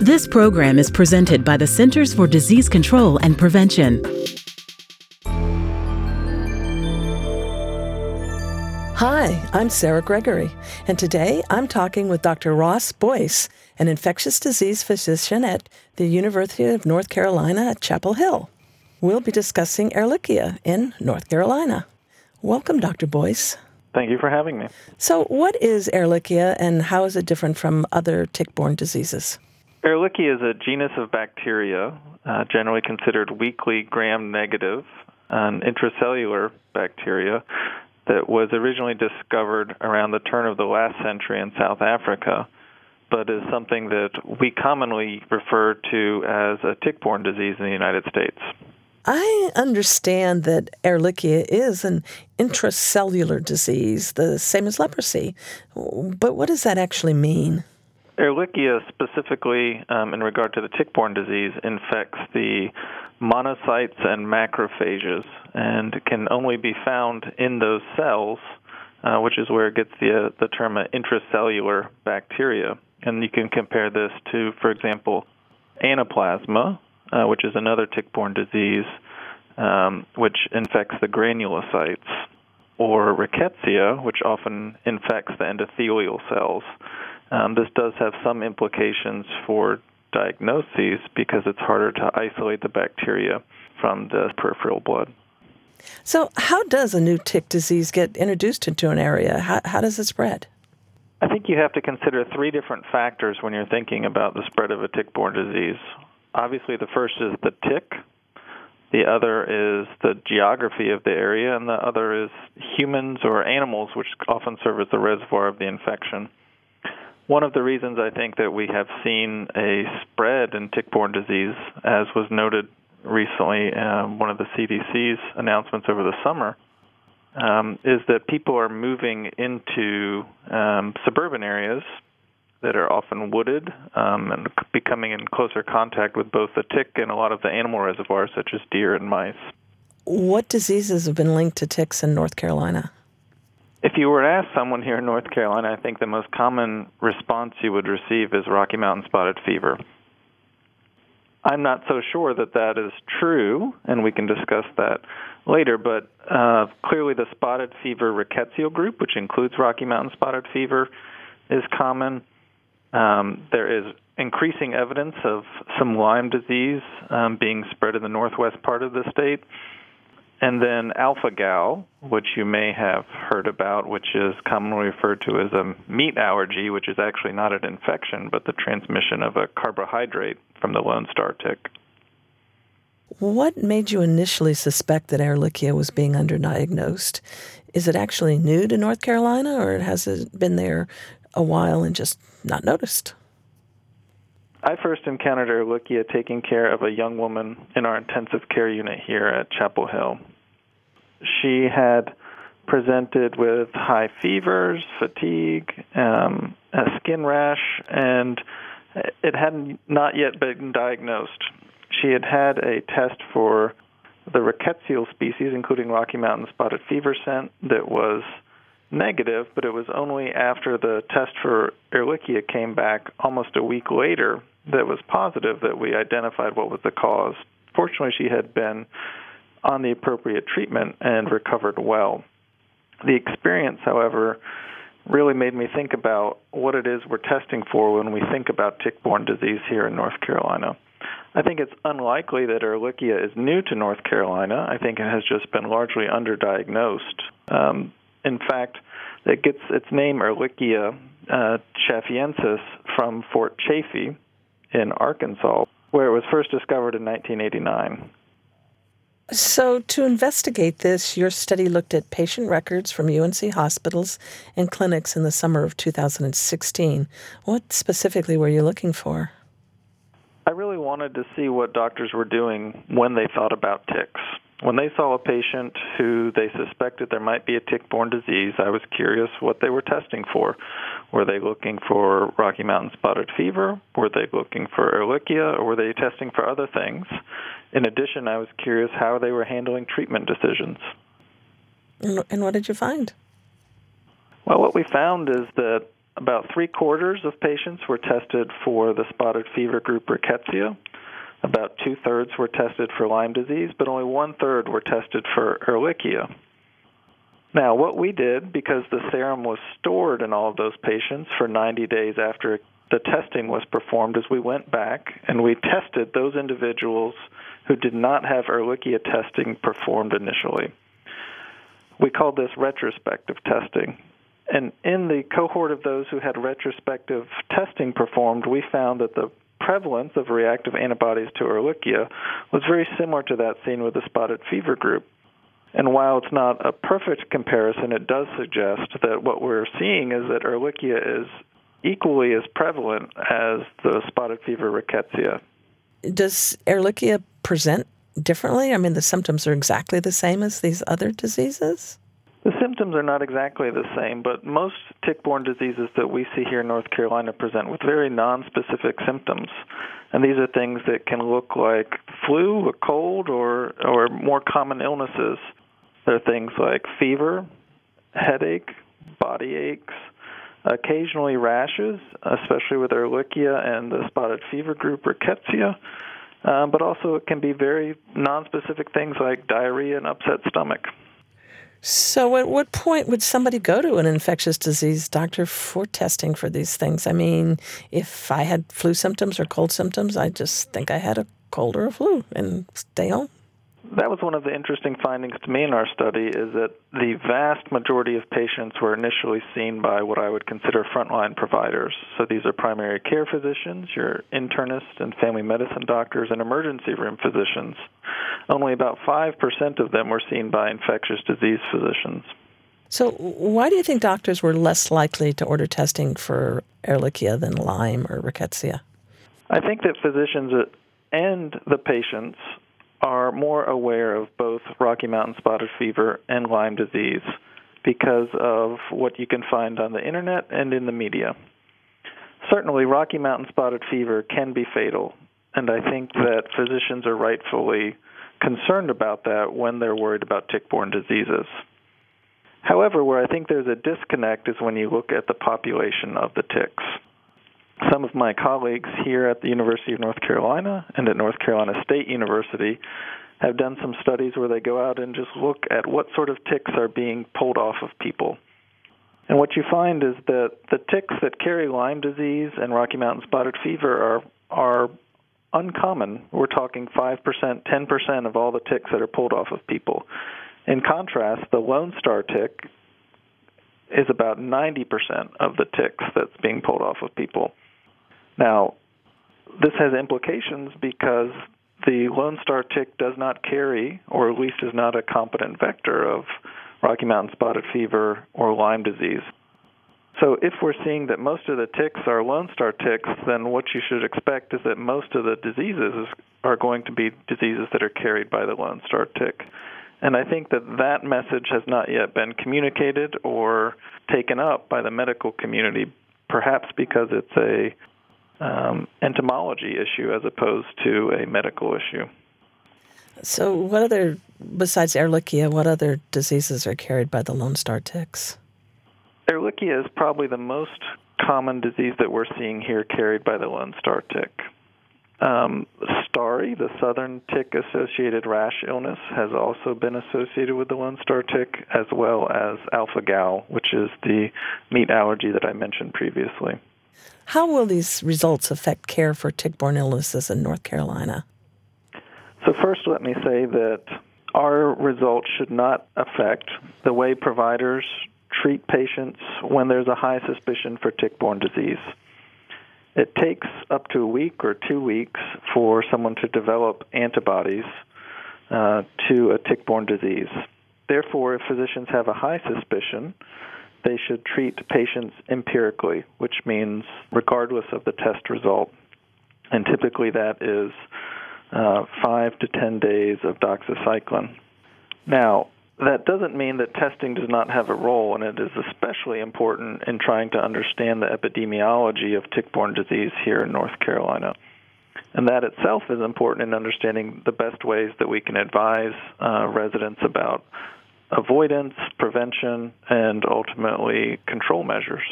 This program is presented by the Centers for Disease Control and Prevention. Hi, I'm Sarah Gregory, and today I'm talking with Dr. Ross Boyce, an infectious disease physician at the University of North Carolina at Chapel Hill. We'll be discussing Ehrlichia in North Carolina. Welcome, Dr. Boyce. Thank you for having me. So, what is Ehrlichia and how is it different from other tick borne diseases? Ehrlichia is a genus of bacteria, uh, generally considered weakly gram negative, an intracellular bacteria that was originally discovered around the turn of the last century in South Africa, but is something that we commonly refer to as a tick borne disease in the United States. I understand that Ehrlichia is an intracellular disease, the same as leprosy. But what does that actually mean? Ehrlichia, specifically um, in regard to the tick-borne disease, infects the monocytes and macrophages and can only be found in those cells, uh, which is where it gets the, uh, the term uh, intracellular bacteria. And you can compare this to, for example, anaplasma, uh, which is another tick-borne disease, um, which infects the granulocytes, or rickettsia, which often infects the endothelial cells. Um, this does have some implications for diagnoses because it's harder to isolate the bacteria from the peripheral blood. So, how does a new tick disease get introduced into an area? How, how does it spread? I think you have to consider three different factors when you're thinking about the spread of a tick borne disease. Obviously, the first is the tick, the other is the geography of the area, and the other is humans or animals, which often serve as the reservoir of the infection. One of the reasons I think that we have seen a spread in tick borne disease, as was noted recently, um, one of the CDC's announcements over the summer, um, is that people are moving into um, suburban areas that are often wooded um, and becoming in closer contact with both the tick and a lot of the animal reservoirs, such as deer and mice. What diseases have been linked to ticks in North Carolina? If you were to ask someone here in North Carolina, I think the most common response you would receive is Rocky Mountain spotted fever. I'm not so sure that that is true, and we can discuss that later, but uh, clearly the spotted fever rickettsial group, which includes Rocky Mountain spotted fever, is common. Um, there is increasing evidence of some Lyme disease um, being spread in the northwest part of the state. And then alpha gal, which you may have heard about, which is commonly referred to as a meat allergy, which is actually not an infection, but the transmission of a carbohydrate from the Lone Star tick. What made you initially suspect that Ehrlichia was being underdiagnosed? Is it actually new to North Carolina, or has it been there a while and just not noticed? I first encountered Ehrlichia taking care of a young woman in our intensive care unit here at Chapel Hill. She had presented with high fevers, fatigue, um, a skin rash, and it had not yet been diagnosed. She had had a test for the rickettsial species, including Rocky Mountain spotted fever scent, that was negative, but it was only after the test for Ehrlichia came back almost a week later that was positive that we identified what was the cause. Fortunately, she had been on the appropriate treatment and recovered well. The experience, however, really made me think about what it is we're testing for when we think about tick borne disease here in North Carolina. I think it's unlikely that Ehrlichia is new to North Carolina. I think it has just been largely underdiagnosed. Um, in fact, it gets its name Ehrlichia uh, from Fort Chaffee in Arkansas, where it was first discovered in 1989. So, to investigate this, your study looked at patient records from UNC hospitals and clinics in the summer of 2016. What specifically were you looking for? I really wanted to see what doctors were doing when they thought about ticks. When they saw a patient who they suspected there might be a tick borne disease, I was curious what they were testing for. Were they looking for Rocky Mountain spotted fever? Were they looking for Ehrlichia? Or were they testing for other things? In addition, I was curious how they were handling treatment decisions. And what did you find? Well, what we found is that about three quarters of patients were tested for the spotted fever group rickettsia. About two thirds were tested for Lyme disease, but only one third were tested for Ehrlichia. Now, what we did, because the serum was stored in all of those patients for 90 days after the testing was performed, is we went back and we tested those individuals who did not have Ehrlichia testing performed initially. We called this retrospective testing. And in the cohort of those who had retrospective testing performed, we found that the prevalence of reactive antibodies to Ehrlichia was very similar to that seen with the spotted fever group. And while it's not a perfect comparison, it does suggest that what we're seeing is that Ehrlichia is equally as prevalent as the spotted fever rickettsia. Does Ehrlichia present differently? I mean, the symptoms are exactly the same as these other diseases? The symptoms are not exactly the same, but most tick-borne diseases that we see here in North Carolina present with very non-specific symptoms. And these are things that can look like flu, a cold, or or more common illnesses. There are things like fever, headache, body aches, occasionally rashes, especially with Ehrlichia and the spotted fever group rickettsia. Um, but also it can be very non-specific things like diarrhea and upset stomach. So, at what point would somebody go to an infectious disease doctor for testing for these things? I mean, if I had flu symptoms or cold symptoms, I just think I had a cold or a flu and stay home that was one of the interesting findings to me in our study is that the vast majority of patients were initially seen by what I would consider frontline providers. So these are primary care physicians, your internists and family medicine doctors, and emergency room physicians. Only about 5% of them were seen by infectious disease physicians. So, why do you think doctors were less likely to order testing for Ehrlichia than Lyme or Rickettsia? I think that physicians and the patients are more aware of both Rocky Mountain spotted fever and Lyme disease because of what you can find on the internet and in the media. Certainly, Rocky Mountain spotted fever can be fatal, and I think that physicians are rightfully concerned about that when they're worried about tick borne diseases. However, where I think there's a disconnect is when you look at the population of the ticks some of my colleagues here at the University of North Carolina and at North Carolina State University have done some studies where they go out and just look at what sort of ticks are being pulled off of people. And what you find is that the ticks that carry Lyme disease and Rocky Mountain spotted fever are are uncommon. We're talking 5%, 10% of all the ticks that are pulled off of people. In contrast, the Lone Star tick is about 90% of the ticks that's being pulled off of people. Now, this has implications because the Lone Star tick does not carry, or at least is not a competent vector of Rocky Mountain spotted fever or Lyme disease. So, if we're seeing that most of the ticks are Lone Star ticks, then what you should expect is that most of the diseases are going to be diseases that are carried by the Lone Star tick. And I think that that message has not yet been communicated or taken up by the medical community, perhaps because it's a um, entomology issue as opposed to a medical issue. So, what other, besides Ehrlichia, what other diseases are carried by the Lone Star ticks? Ehrlichia is probably the most common disease that we're seeing here carried by the Lone Star tick. Um, STARI, the southern tick associated rash illness, has also been associated with the Lone Star tick, as well as alpha gal, which is the meat allergy that I mentioned previously. How will these results affect care for tick borne illnesses in North Carolina? So, first, let me say that our results should not affect the way providers treat patients when there's a high suspicion for tick borne disease. It takes up to a week or two weeks for someone to develop antibodies uh, to a tick borne disease. Therefore, if physicians have a high suspicion, they should treat patients empirically, which means regardless of the test result. And typically that is uh, five to ten days of doxycycline. Now, that doesn't mean that testing does not have a role, and it is especially important in trying to understand the epidemiology of tick borne disease here in North Carolina. And that itself is important in understanding the best ways that we can advise uh, residents about avoidance, prevention, and ultimately control measures.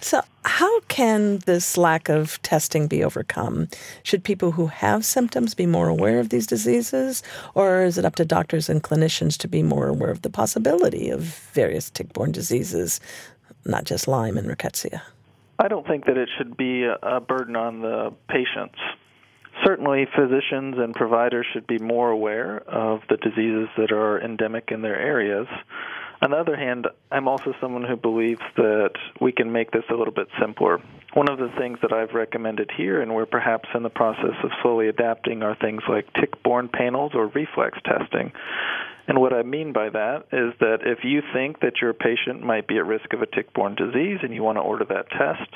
So, how can this lack of testing be overcome? Should people who have symptoms be more aware of these diseases, or is it up to doctors and clinicians to be more aware of the possibility of various tick borne diseases, not just Lyme and rickettsia? I don't think that it should be a burden on the patients. Certainly, physicians and providers should be more aware of the diseases that are endemic in their areas. On the other hand, I'm also someone who believes that we can make this a little bit simpler. One of the things that I've recommended here, and we're perhaps in the process of slowly adapting, are things like tick borne panels or reflex testing. And what I mean by that is that if you think that your patient might be at risk of a tick borne disease and you want to order that test,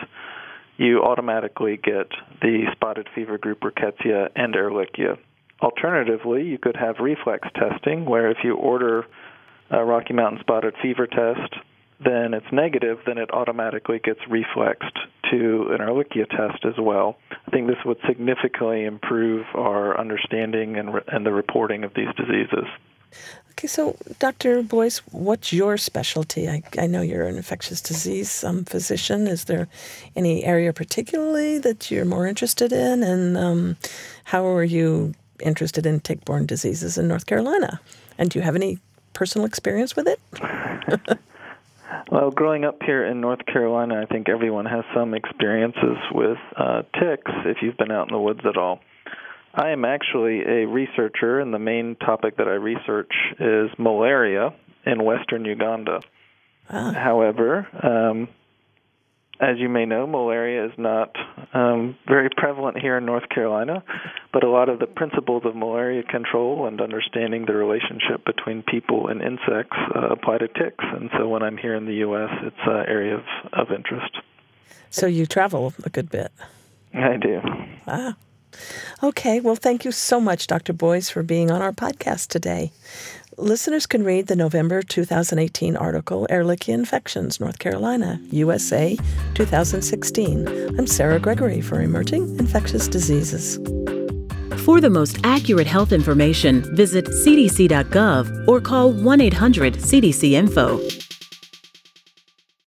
you automatically get the spotted fever group rickettsia and ehrlichia. Alternatively, you could have reflex testing where if you order a Rocky Mountain spotted fever test, then it's negative, then it automatically gets reflexed to an Ehrlichia test as well. I think this would significantly improve our understanding and, re- and the reporting of these diseases. Okay, so Dr. Boyce, what's your specialty? I, I know you're an infectious disease um, physician. Is there any area particularly that you're more interested in? And um, how are you interested in tick borne diseases in North Carolina? And do you have any personal experience with it? well, growing up here in North Carolina, I think everyone has some experiences with uh, ticks if you've been out in the woods at all. I am actually a researcher, and the main topic that I research is malaria in western Uganda. Ah. However, um, as you may know, malaria is not um, very prevalent here in North Carolina, but a lot of the principles of malaria control and understanding the relationship between people and insects uh, apply to ticks. And so when I'm here in the U.S., it's an area of, of interest. So you travel a good bit. I do. Wow. Okay, well, thank you so much, Dr. Boyce, for being on our podcast today. Listeners can read the November 2018 article, Ehrlichia Infections, North Carolina, USA, 2016. I'm Sarah Gregory for Emerging Infectious Diseases. For the most accurate health information, visit cdc.gov or call 1 800 CDC Info.